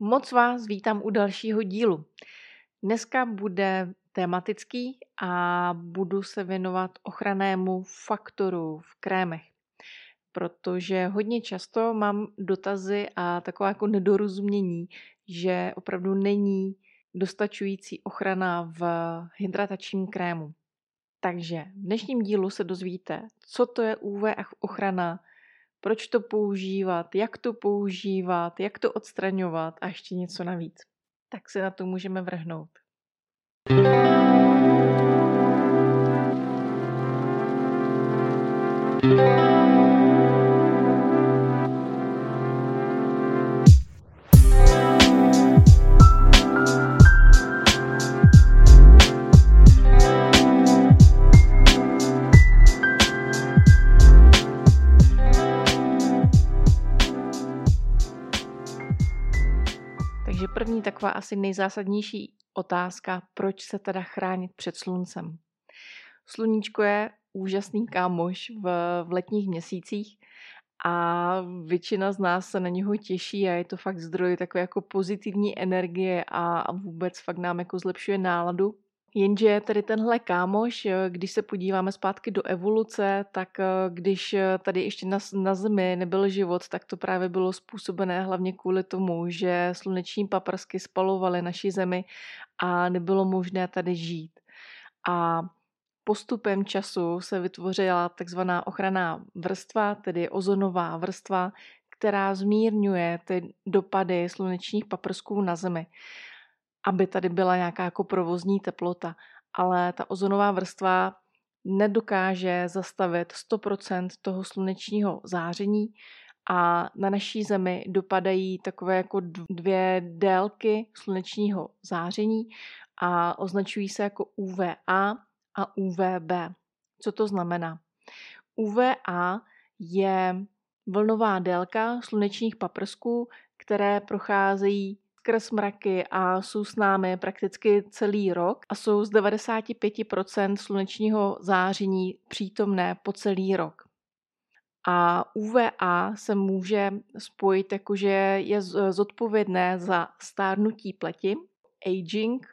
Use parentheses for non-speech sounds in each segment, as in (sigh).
Moc vás vítám u dalšího dílu. Dneska bude tematický a budu se věnovat ochrannému faktoru v krémech, protože hodně často mám dotazy a taková jako nedorozumění, že opravdu není dostačující ochrana v hydratačním krému. Takže v dnešním dílu se dozvíte, co to je UV ochrana, proč to používat, jak to používat, jak to odstraňovat a ještě něco navíc. Tak se na to můžeme vrhnout. you taková asi nejzásadnější otázka, proč se teda chránit před sluncem. Sluníčko je úžasný kámoš v, v letních měsících a většina z nás se na něho těší a je to fakt zdroj takové jako pozitivní energie a, a vůbec fakt nám jako zlepšuje náladu. Jenže tady tenhle kámoš, eh, když se podíváme zpátky do evoluce, tak eh, když eh, tady ještě na, na Zemi nebyl život, tak to právě bylo způsobené hlavně kvůli tomu, že sluneční paprsky spalovaly naši Zemi a nebylo možné tady žít. A postupem času se vytvořila takzvaná ochranná vrstva, tedy ozonová vrstva, která zmírňuje ty dopady slunečních paprsků na Zemi aby tady byla nějaká jako provozní teplota. Ale ta ozonová vrstva nedokáže zastavit 100% toho slunečního záření a na naší zemi dopadají takové jako dvě délky slunečního záření a označují se jako UVA a UVB. Co to znamená? UVA je vlnová délka slunečních paprsků, které procházejí skrz mraky a jsou s námi prakticky celý rok a jsou z 95% slunečního záření přítomné po celý rok. A UVA se může spojit jakože je zodpovědné za stárnutí pleti, aging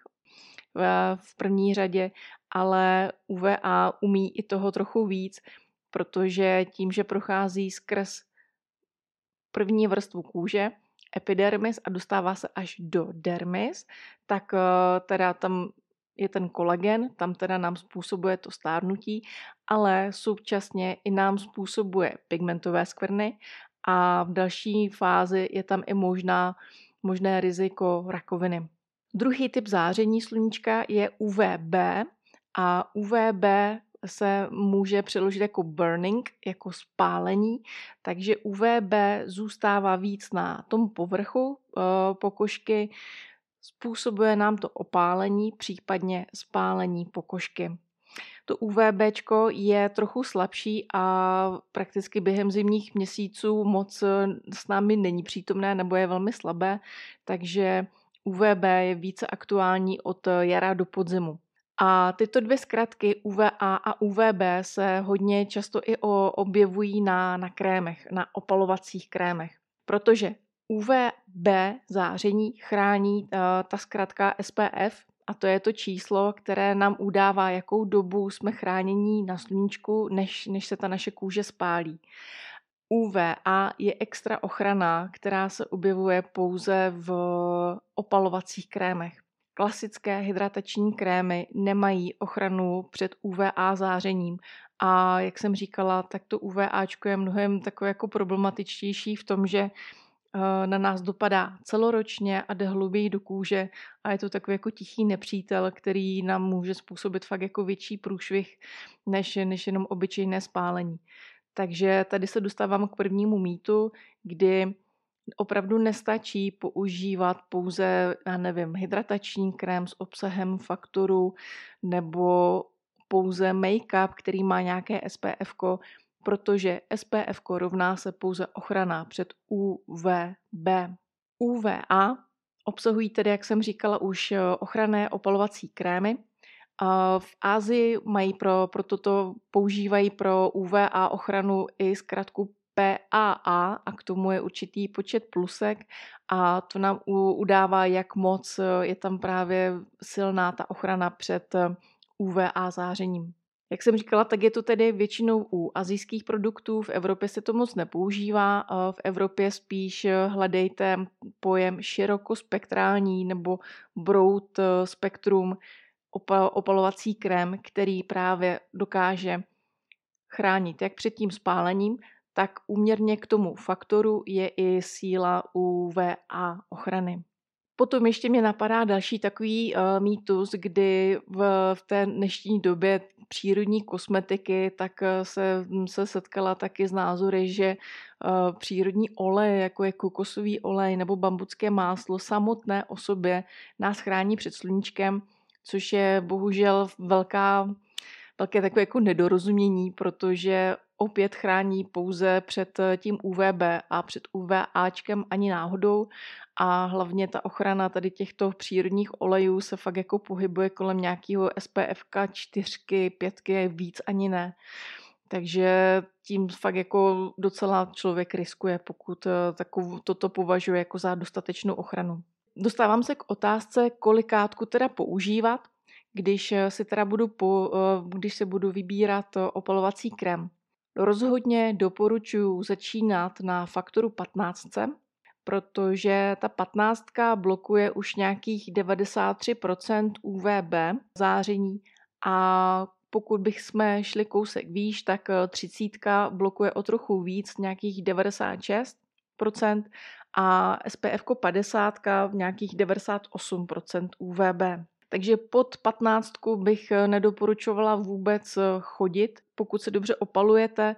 v první řadě, ale UVA umí i toho trochu víc, protože tím, že prochází skrz první vrstvu kůže, epidermis a dostává se až do dermis, tak eh, teda tam je ten kolagen, tam teda nám způsobuje to stárnutí, ale současně i nám způsobuje pigmentové skvrny a v další fázi je tam i možná, možné riziko rakoviny. Druhý typ záření sluníčka je UVB a UVB se může přeložit jako burning, jako spálení, takže UVB zůstává víc na tom povrchu eh, pokožky, způsobuje nám to opálení, případně spálení pokožky. To UVB je trochu slabší a prakticky během zimních měsíců moc eh, s námi není přítomné nebo je velmi slabé, takže UVB je více aktuální od jara do podzimu. A tyto dvě zkratky UVA a UVB se hodně často i objevují na, na krémech, na opalovacích krémech, protože UVB záření chrání uh, ta zkratka SPF, a to je to číslo, které nám udává, jakou dobu jsme chránění na sluníčku, než, než se ta naše kůže spálí. UVA je extra ochrana, která se objevuje pouze v opalovacích krémech. Klasické hydratační krémy nemají ochranu před UVA zářením a jak jsem říkala, tak to UVAčko je mnohem takové jako problematičtější v tom, že eh, na nás dopadá celoročně a jde hluběji do kůže a je to takový jako tichý nepřítel, který nám může způsobit fakt jako větší průšvih než, než jenom obyčejné spálení. Takže tady se dostávám k prvnímu mýtu, kdy Opravdu nestačí používat pouze, já nevím, hydratační krém s obsahem faktoru nebo pouze make-up, který má nějaké SPF, protože SPF rovná se pouze ochrana před UVB. UVA obsahují tedy, jak jsem říkala, už ochranné opalovací krémy. V Ázii mají pro, pro toto používají pro UVA ochranu i zkrátku PAA a k tomu je určitý počet plusek a to nám udává, jak moc je tam právě silná ta ochrana před UVA zářením. Jak jsem říkala, tak je to tedy většinou u azijských produktů, v Evropě se to moc nepoužívá, v Evropě spíš hledejte pojem širokospektrální nebo broad spektrum opalovací krém, který právě dokáže chránit jak před tím spálením, tak úměrně k tomu faktoru je i síla UVA ochrany. Potom ještě mě napadá další takový uh, mýtus, kdy v, v té dnešní době přírodní kosmetiky, tak se, se setkala taky s názory, že uh, přírodní olej, jako je kokosový olej nebo bambucké máslo, samotné o sobě nás chrání před sluníčkem, což je bohužel velká velké takové jako nedorozumění, protože opět chrání pouze před eh, tím UVB a před UVAčkem ani náhodou a hlavně ta ochrana tady těchto přírodních olejů se fakt jako pohybuje kolem nějakého SPF 4, 5, víc ani ne. Takže tím fakt jako docela člověk riskuje, pokud eh, takovou, toto považuje jako za dostatečnou ochranu. Dostávám se k otázce, kolikátku teda používat, když eh, si teda budu, po, když se budu vybírat opalovací krém. Rozhodně doporučuji začínat na faktoru 15, protože ta 15 blokuje už nějakých 93% UVB záření a pokud bych jsme šli kousek výš, tak 30 blokuje o trochu víc, nějakých 96% a SPF 50 v nějakých 98% UVB. Takže pod 15 bych eh, nedoporučovala vůbec eh, chodit. Pokud se dobře opalujete,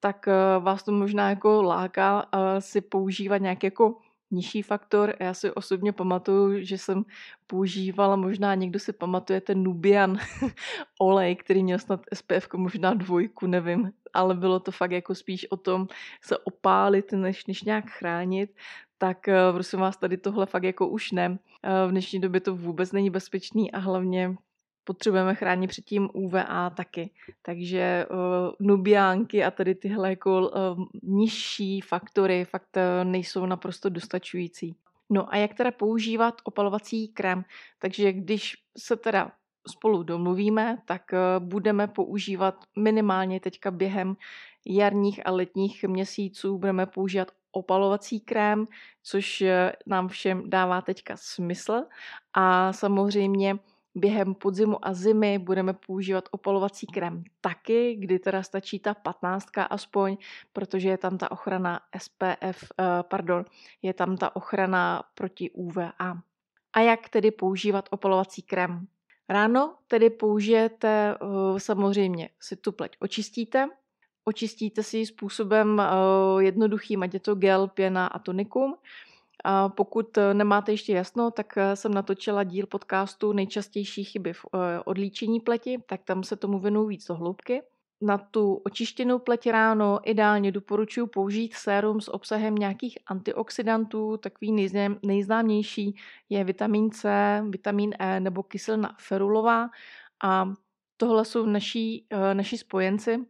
tak eh, vás to možná jako láká si používat nějaký jako nižší faktor. Já si osobně pamatuju, že jsem používala, možná někdo si pamatuje ten Nubian (laughs) olej, který měl snad SPF možná dvojku, nevím, ale bylo to fakt jako spíš o tom se opálit, než, než nějak chránit tak eh, prosím vás, tady tohle fakt jako už ne. Eh, v dnešní době to vůbec není bezpečný a hlavně potřebujeme chránit před tím UVA taky. Takže uh, nubiánky a tady tyhle jako uh, nižší faktory fakt uh, nejsou naprosto dostačující. No a jak teda používat opalovací krém? Takže když se teda spolu domluvíme, tak budeme používat minimálně teďka během jarních a letních měsíců budeme používat opalovací krém, což eh, nám všem dává teďka smysl. A samozřejmě během podzimu a zimy budeme používat opalovací krém taky, kdy teda stačí ta 15 aspoň, protože je tam ta ochrana SPF, eh, pardon, je tam ta ochrana proti UVA. A jak tedy používat opalovací krém? Ráno tedy použijete eh, samozřejmě si tu pleť očistíte, očistíte si ji způsobem uh, jednoduchým, ať je to gel, pěna a tonikum. A pokud eh, nemáte ještě jasno, tak eh, jsem natočila díl podcastu Nejčastější chyby v odlíčení pleti, tak tam se tomu věnuju víc do hloubky. Na tu očištěnou pleť ráno ideálně doporučuji použít sérum s obsahem nějakých antioxidantů. Takový nejznámější je vitamin C, vitamin E nebo kyselina ferulová. A tohle jsou naši, naši spojenci,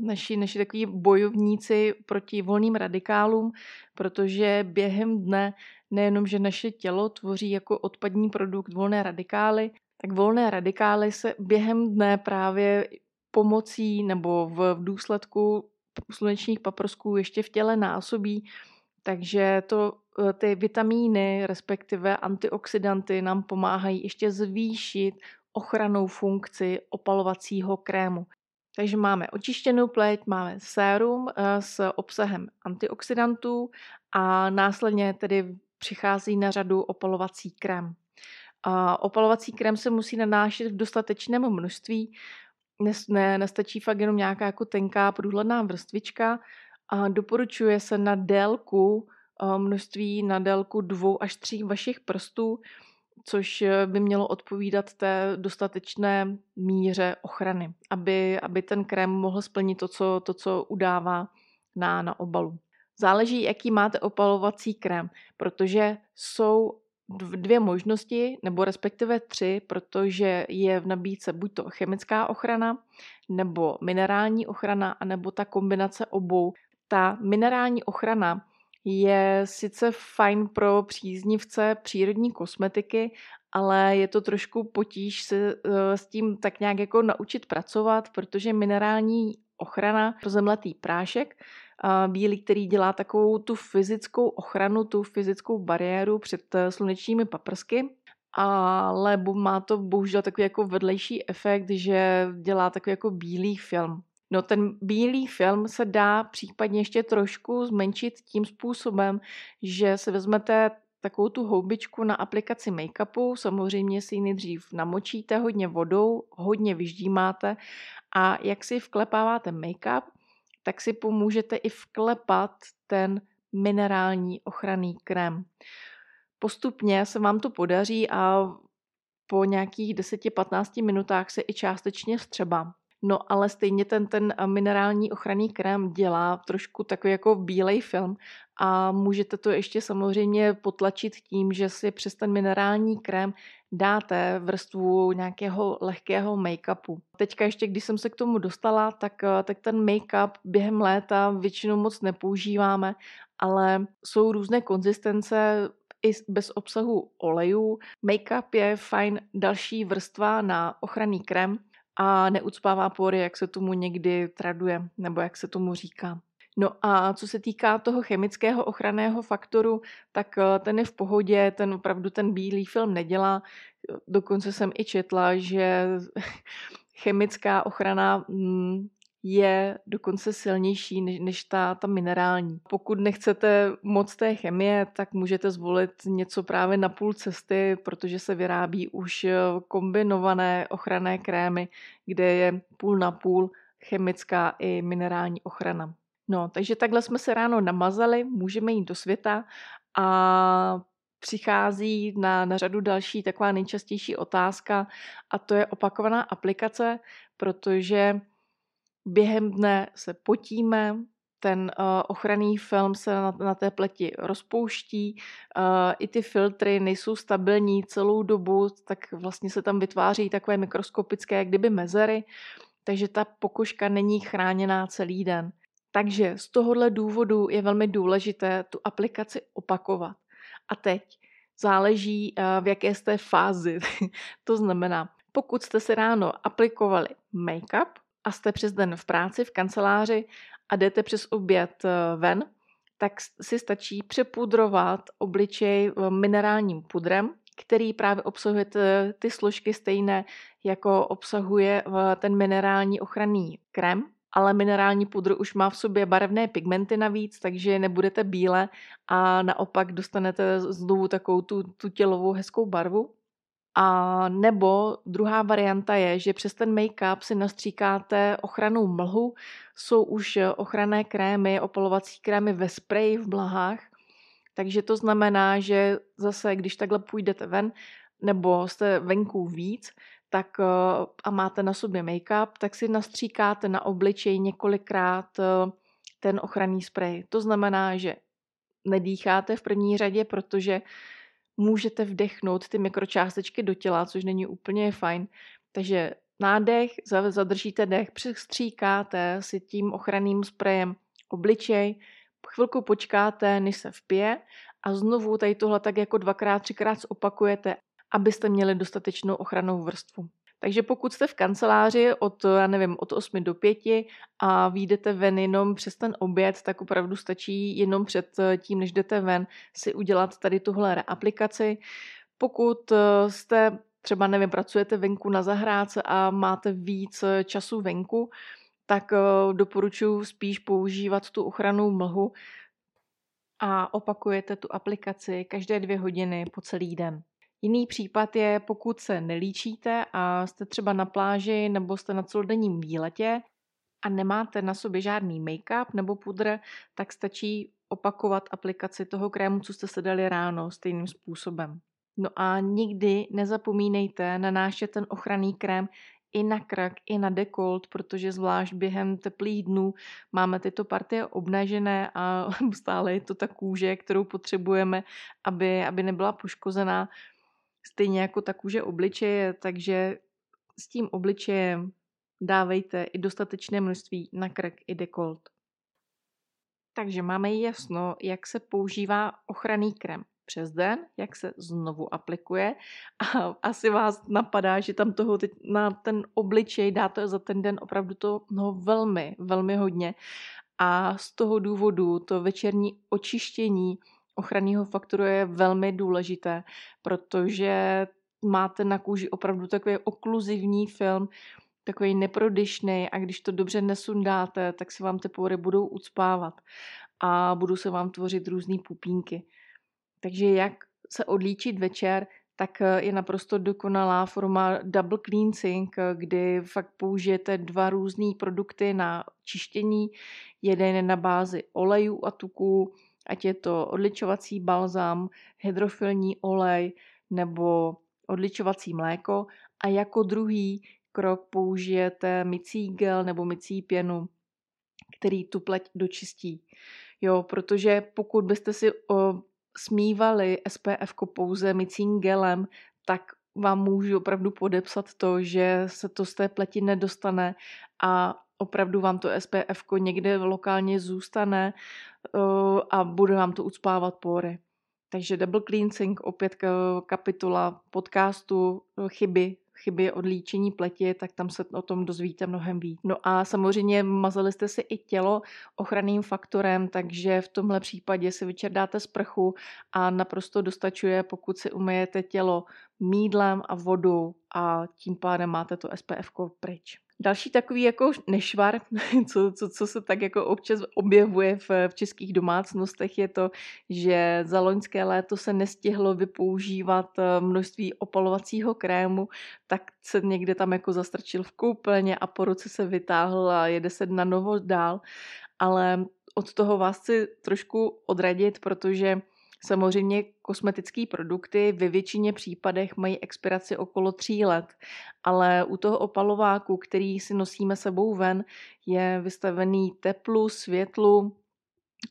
naši, naši takový bojovníci proti volným radikálům, protože během dne nejenom, že naše tělo tvoří jako odpadní produkt volné radikály, tak volné radikály se během dne právě pomocí nebo v, důsledku slunečních paprsků ještě v těle násobí, takže to, e, ty vitamíny, respektive antioxidanty nám pomáhají ještě zvýšit ochranou funkci opalovacího krému. Takže máme očištěnou pleť, máme sérum eh, s obsahem antioxidantů a následně tedy přichází na řadu opalovací krém. A opalovací krém se musí nanášet v dostatečném množství, ne, nestačí fakt jenom nějaká jako tenká průhledná vrstvička. A doporučuje se na délku eh, množství na délku dvou až tří vašich prstů, což eh, by mělo odpovídat té dostatečné míře ochrany, aby, aby ten krém mohl splnit to, co, to, co udává na, na obalu. Záleží, jaký máte opalovací krém, protože jsou dvě možnosti, nebo respektive tři, protože je v nabídce buď to chemická ochrana, nebo minerální ochrana, anebo ta kombinace obou. Ta minerální ochrana je sice fajn pro příznivce přírodní kosmetiky, ale je to trošku potíž se eh, s tím tak nějak jako naučit pracovat, protože minerální ochrana pro zemletý prášek, bílý, který dělá takovou tu fyzickou ochranu, tu fyzickou bariéru před eh, slunečními paprsky, ale má to bohužel takový jako vedlejší efekt, že dělá takový jako bílý film. No ten bílý film se dá případně ještě trošku zmenšit tím způsobem, že se vezmete takovou tu houbičku na aplikaci make-upu, samozřejmě si ji nejdřív namočíte hodně vodou, hodně vyždímáte a jak si vklepáváte make-up, tak si pomůžete i vklepat ten minerální ochranný krém. Postupně se vám to podaří a po nějakých 10-15 minutách se i částečně vstřeba. No ale stejně ten, ten minerální ochranný krém dělá trošku takový jako bílej film a můžete to ještě samozřejmě potlačit tím, že si přes ten minerální krém dáte vrstvu nějakého lehkého make-upu. Teďka ještě, když jsem se k tomu dostala, tak, tak ten make-up během léta většinou moc nepoužíváme, ale jsou různé konzistence, i bez obsahu olejů. Make-up je fajn další vrstva na ochranný krém, a neucpává pory, jak se tomu někdy traduje, nebo jak se tomu říká. No a co se týká toho chemického ochranného faktoru, tak eh, ten je v pohodě, ten opravdu ten bílý film nedělá. Dokonce jsem i četla, že (laughs) chemická ochrana mm, je dokonce silnější než, než ta, ta minerální. Pokud nechcete moc té chemie, tak můžete zvolit něco právě na půl cesty, protože se vyrábí už eh, kombinované ochranné krémy, kde je půl na půl chemická i minerální ochrana. No, takže takhle jsme se ráno namazali, můžeme jít do světa a přichází na, na řadu další taková nejčastější otázka a to je opakovaná aplikace, protože během dne se potíme, ten uh, ochranný film se na, té pleti rozpouští, uh, i ty filtry nejsou stabilní celou dobu, tak vlastně se tam vytváří takové mikroskopické, jak kdyby mezery, takže ta pokožka není chráněná celý den. Takže z tohohle důvodu je velmi důležité tu aplikaci opakovat. A teď záleží, uh, v jaké jste fázi. (laughs) to znamená, pokud jste si ráno aplikovali make-up, a jste přes den v práci, v kanceláři a jdete přes oběd eh, ven, tak si stačí přepudrovat obličej eh, minerálním pudrem, který právě obsahuje ty složky stejné, jako obsahuje eh, ten minerální ochranný krém, ale minerální pudr už má v sobě barevné pigmenty navíc, takže nebudete bíle a naopak dostanete znovu takovou tu, tu tělovou hezkou barvu. A nebo druhá varianta je, že přes ten make-up si nastříkáte ochranou mlhu. Jsou už ochranné krémy, opalovací krémy ve spreji v blahách. Takže to znamená, že zase, když takhle půjdete ven, nebo jste venku víc, tak eh, a máte na sobě make-up, tak si nastříkáte na obličej několikrát eh, ten ochranný sprej. To znamená, že nedýcháte v první řadě, protože můžete vdechnout ty mikročástečky do těla, což není úplně fajn. Takže nádech, zadržíte dech, přestříkáte si tím ochranným sprejem obličej, chvilku počkáte, než se vpije a znovu tady tohle tak jako dvakrát, třikrát opakujete, abyste měli dostatečnou ochrannou vrstvu. Takže pokud jste v kanceláři od, já nevím, od 8 do 5 a výjdete ven jenom přes ten oběd, tak opravdu stačí jenom před tím, než jdete ven, si udělat tady tuhle reaplikaci. Pokud eh, jste třeba, nevím, pracujete venku na zahrádce a máte víc času venku, tak eh, doporučuji spíš používat tu ochranou mlhu a opakujete tu aplikaci každé dvě hodiny po celý den. Jiný případ je, pokud se nelíčíte a jste třeba na pláži nebo jste na celodenním výletě a nemáte na sobě žádný make-up nebo pudr, tak stačí opakovat aplikaci toho krému, co jste se dali ráno stejným způsobem. No a nikdy nezapomínejte nanášet ten ochranný krém i na krak, i na dekolt, protože zvlášť během teplých dnů máme tyto partie obnažené a (laughs) stále je to ta kůže, kterou potřebujeme, aby, aby nebyla poškozená stejně jako ta kůže obličeje, takže s tím obličejem dávejte i dostatečné množství na krk i dekolt. Takže máme jasno, jak se používá ochranný krem. Přes den, jak se znovu aplikuje. A asi vás napadá, že tam toho teď na ten obličej dáte za ten den opravdu to no, velmi, velmi hodně. A z toho důvodu to večerní očištění ochranného faktoru je velmi důležité, protože máte na kůži opravdu takový okluzivní film, takový neprodyšný a když to dobře nesundáte, tak se vám ty pory budou ucpávat a budou se vám tvořit různé pupínky. Takže jak se odlíčit večer, tak je naprosto dokonalá forma double cleansing, kdy fakt použijete dva různé produkty na čištění. Jeden na bázi olejů a tuků, ať je to odličovací balzám, hydrofilní olej nebo odličovací mléko a jako druhý krok použijete mycí gel nebo mycí pěnu, který tu pleť dočistí. Jo, protože pokud byste si o, smívali SPF pouze mycím gelem, tak vám můžu opravdu podepsat to, že se to z té pleti nedostane a opravdu vám to SPF někde lokálně zůstane a bude vám to ucpávat pory. Takže double cleansing, opět kapitola podcastu chyby chyby od líčení pleti, tak tam se o tom dozvíte mnohem víc. No a samozřejmě mazali jste si i tělo ochranným faktorem, takže v tomhle případě si vyčerdáte sprchu a naprosto dostačuje, pokud si umyjete tělo mídlem a vodou a tím pádem máte to SPF pryč. Další takový jako nešvar, (laughs) co, co, co se tak jako občas objevuje v, v českých domácnostech, je to, že za loňské léto se nestihlo vypoužívat eh, množství opalovacího krému, tak se někde tam jako zastrčil v koupelně a po roce se vytáhl a jede se na novo dál. Ale od toho vás chci trošku odradit, protože Samozřejmě kosmetické produkty ve většině případech mají expiraci okolo tří let, ale u toho opalováku, který si nosíme sebou ven, je vystavený teplu, světlu,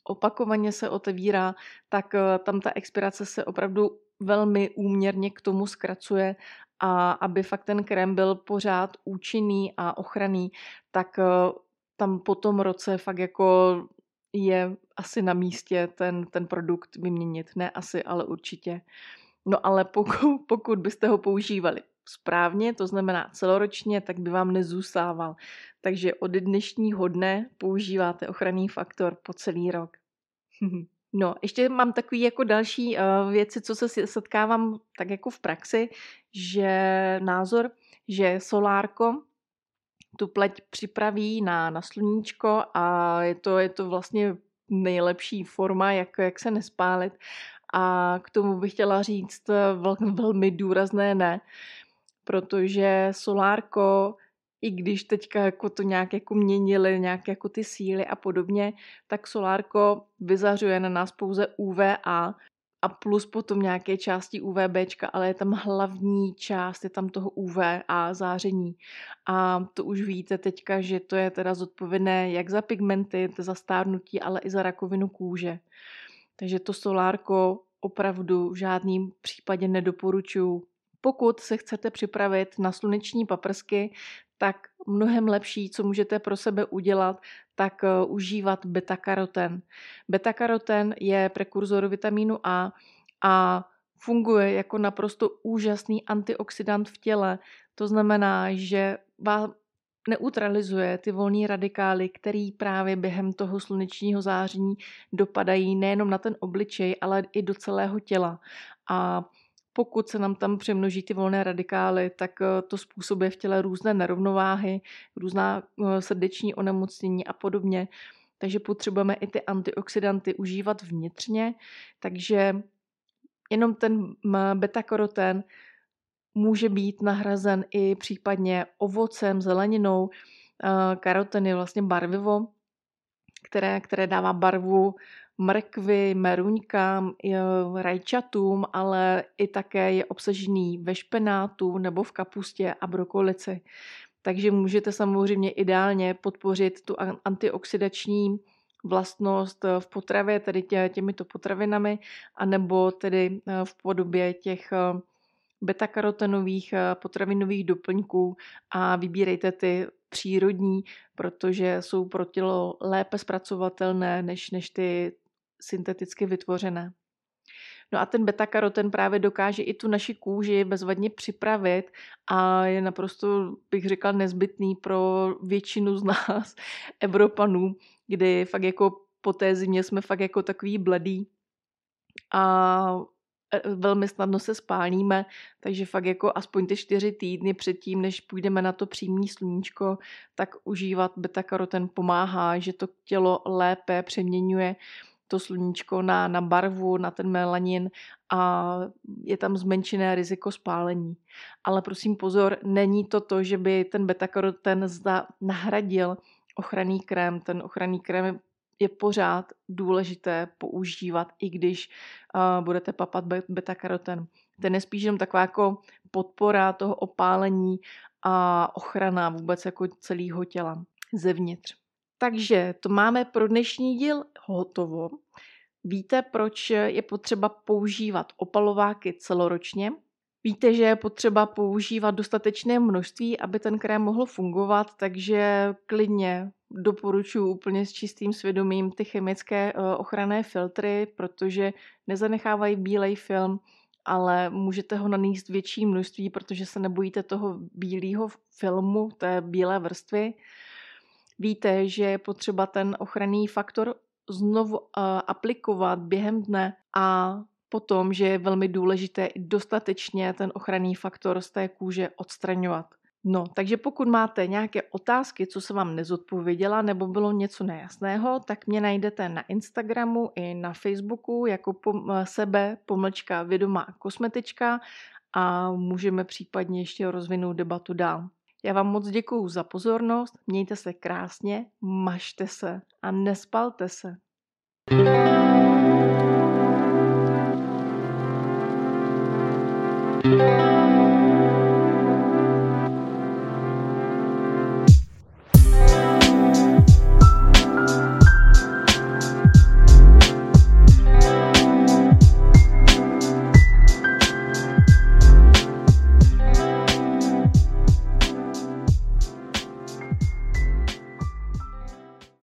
opakovaně se otevírá, tak eh, tam ta expirace se opravdu velmi úměrně k tomu zkracuje a aby fakt ten krém byl pořád účinný a ochranný, tak eh, tam po tom roce fakt jako je asi na místě ten, ten produkt vyměnit. Ne asi, ale určitě. No ale pokud, (laughs) pokud byste ho používali správně, to znamená celoročně, tak by vám nezůstával. Takže od dnešního dne používáte ochranný faktor po celý rok. (laughs) No, ještě mám takový jako další uh, věci, co se setkávám tak jako v praxi, že názor, že solárko tu pleť připraví na, na sluníčko a je to, je to vlastně nejlepší forma, jak, jak se nespálit. A k tomu bych chtěla říct vel, velmi důrazné ne, protože solárko, i když teďka jako to nějak jako měnili, nějak jako ty síly a podobně, tak solárko vyzařuje na nás pouze UVA, a plus potom nějaké části UVB, ale je tam hlavní část, je tam toho UV a záření. A to už víte teďka, že to je teda zodpovědné jak za pigmenty, za stárnutí, ale i za rakovinu kůže. Takže to solárko opravdu v žádném případě nedoporučuju. Pokud se chcete připravit na sluneční paprsky, tak mnohem lepší, co můžete pro sebe udělat, tak uh, užívat beta-karoten. Beta-karoten je prekurzor vitamínu A a funguje jako naprosto úžasný antioxidant v těle. To znamená, že vám neutralizuje ty volné radikály, který právě během toho slunečního záření dopadají nejenom na ten obličej, ale i do celého těla. A pokud se nám tam přemnoží ty volné radikály, tak eh, to způsobuje v těle různé nerovnováhy, různá eh, srdeční onemocnění a podobně. Takže potřebujeme i ty antioxidanty užívat vnitřně, takže jenom ten beta-karoten může být nahrazen i případně ovocem, zeleninou. Eh, karoten je vlastně barvivo, které, které dává barvu mrkvy, meruňkám, rajčatům, ale i také je obsažený ve špenátu nebo v kapustě a brokolici. Takže můžete samozřejmě ideálně podpořit tu antioxidační vlastnost v potravě, tedy tě, těmito potravinami, anebo tedy eh, v podobě těch beta-karotenových potravinových doplňků a vybírejte ty přírodní, protože jsou pro tělo lépe zpracovatelné než, než ty synteticky vytvořené. No a ten beta-karoten právě dokáže i tu naši kůži bezvadně připravit a je naprosto, bych řekla, nezbytný pro většinu z nás, (laughs) Evropanů, kdy fakt jako po té zimě jsme fakt jako takový bledý a e, velmi snadno se spálíme, takže fakt jako aspoň ty čtyři týdny předtím, než půjdeme na to přímý sluníčko, tak užívat beta-karoten pomáhá, že to tělo lépe přeměňuje to sluníčko na, na barvu, na ten melanin a je tam zmenšené riziko spálení. Ale prosím pozor, není to to, že by ten beta-karoten zda nahradil ochranný krém. Ten ochranný krém je pořád důležité používat, i když uh, budete papat beta-karoten. Ten je spíš jenom taková jako podpora toho opálení a ochrana vůbec jako celého těla zevnitř. Takže to máme pro dnešní díl hotovo. Víte, proč je potřeba používat opalováky celoročně? Víte, že je potřeba používat dostatečné množství, aby ten krém mohl fungovat, takže klidně doporučuji úplně s čistým svědomím ty chemické eh, ochranné filtry, protože nezanechávají bílej film, ale můžete ho naníst větší množství, protože se nebojíte toho bílého filmu, té bílé vrstvy. Víte, že je potřeba ten ochranný faktor znovu uh, aplikovat během dne a potom, že je velmi důležité dostatečně ten ochranný faktor z té kůže odstraňovat. No, takže pokud máte nějaké otázky, co se vám nezodpověděla nebo bylo něco nejasného, tak mě najdete na Instagramu i na Facebooku jako pom- sebe pomlčka vědomá kosmetička a můžeme případně ještě rozvinout debatu dál. Já vám moc děkuju za pozornost, mějte se krásně, mažte se a nespalte se. thank you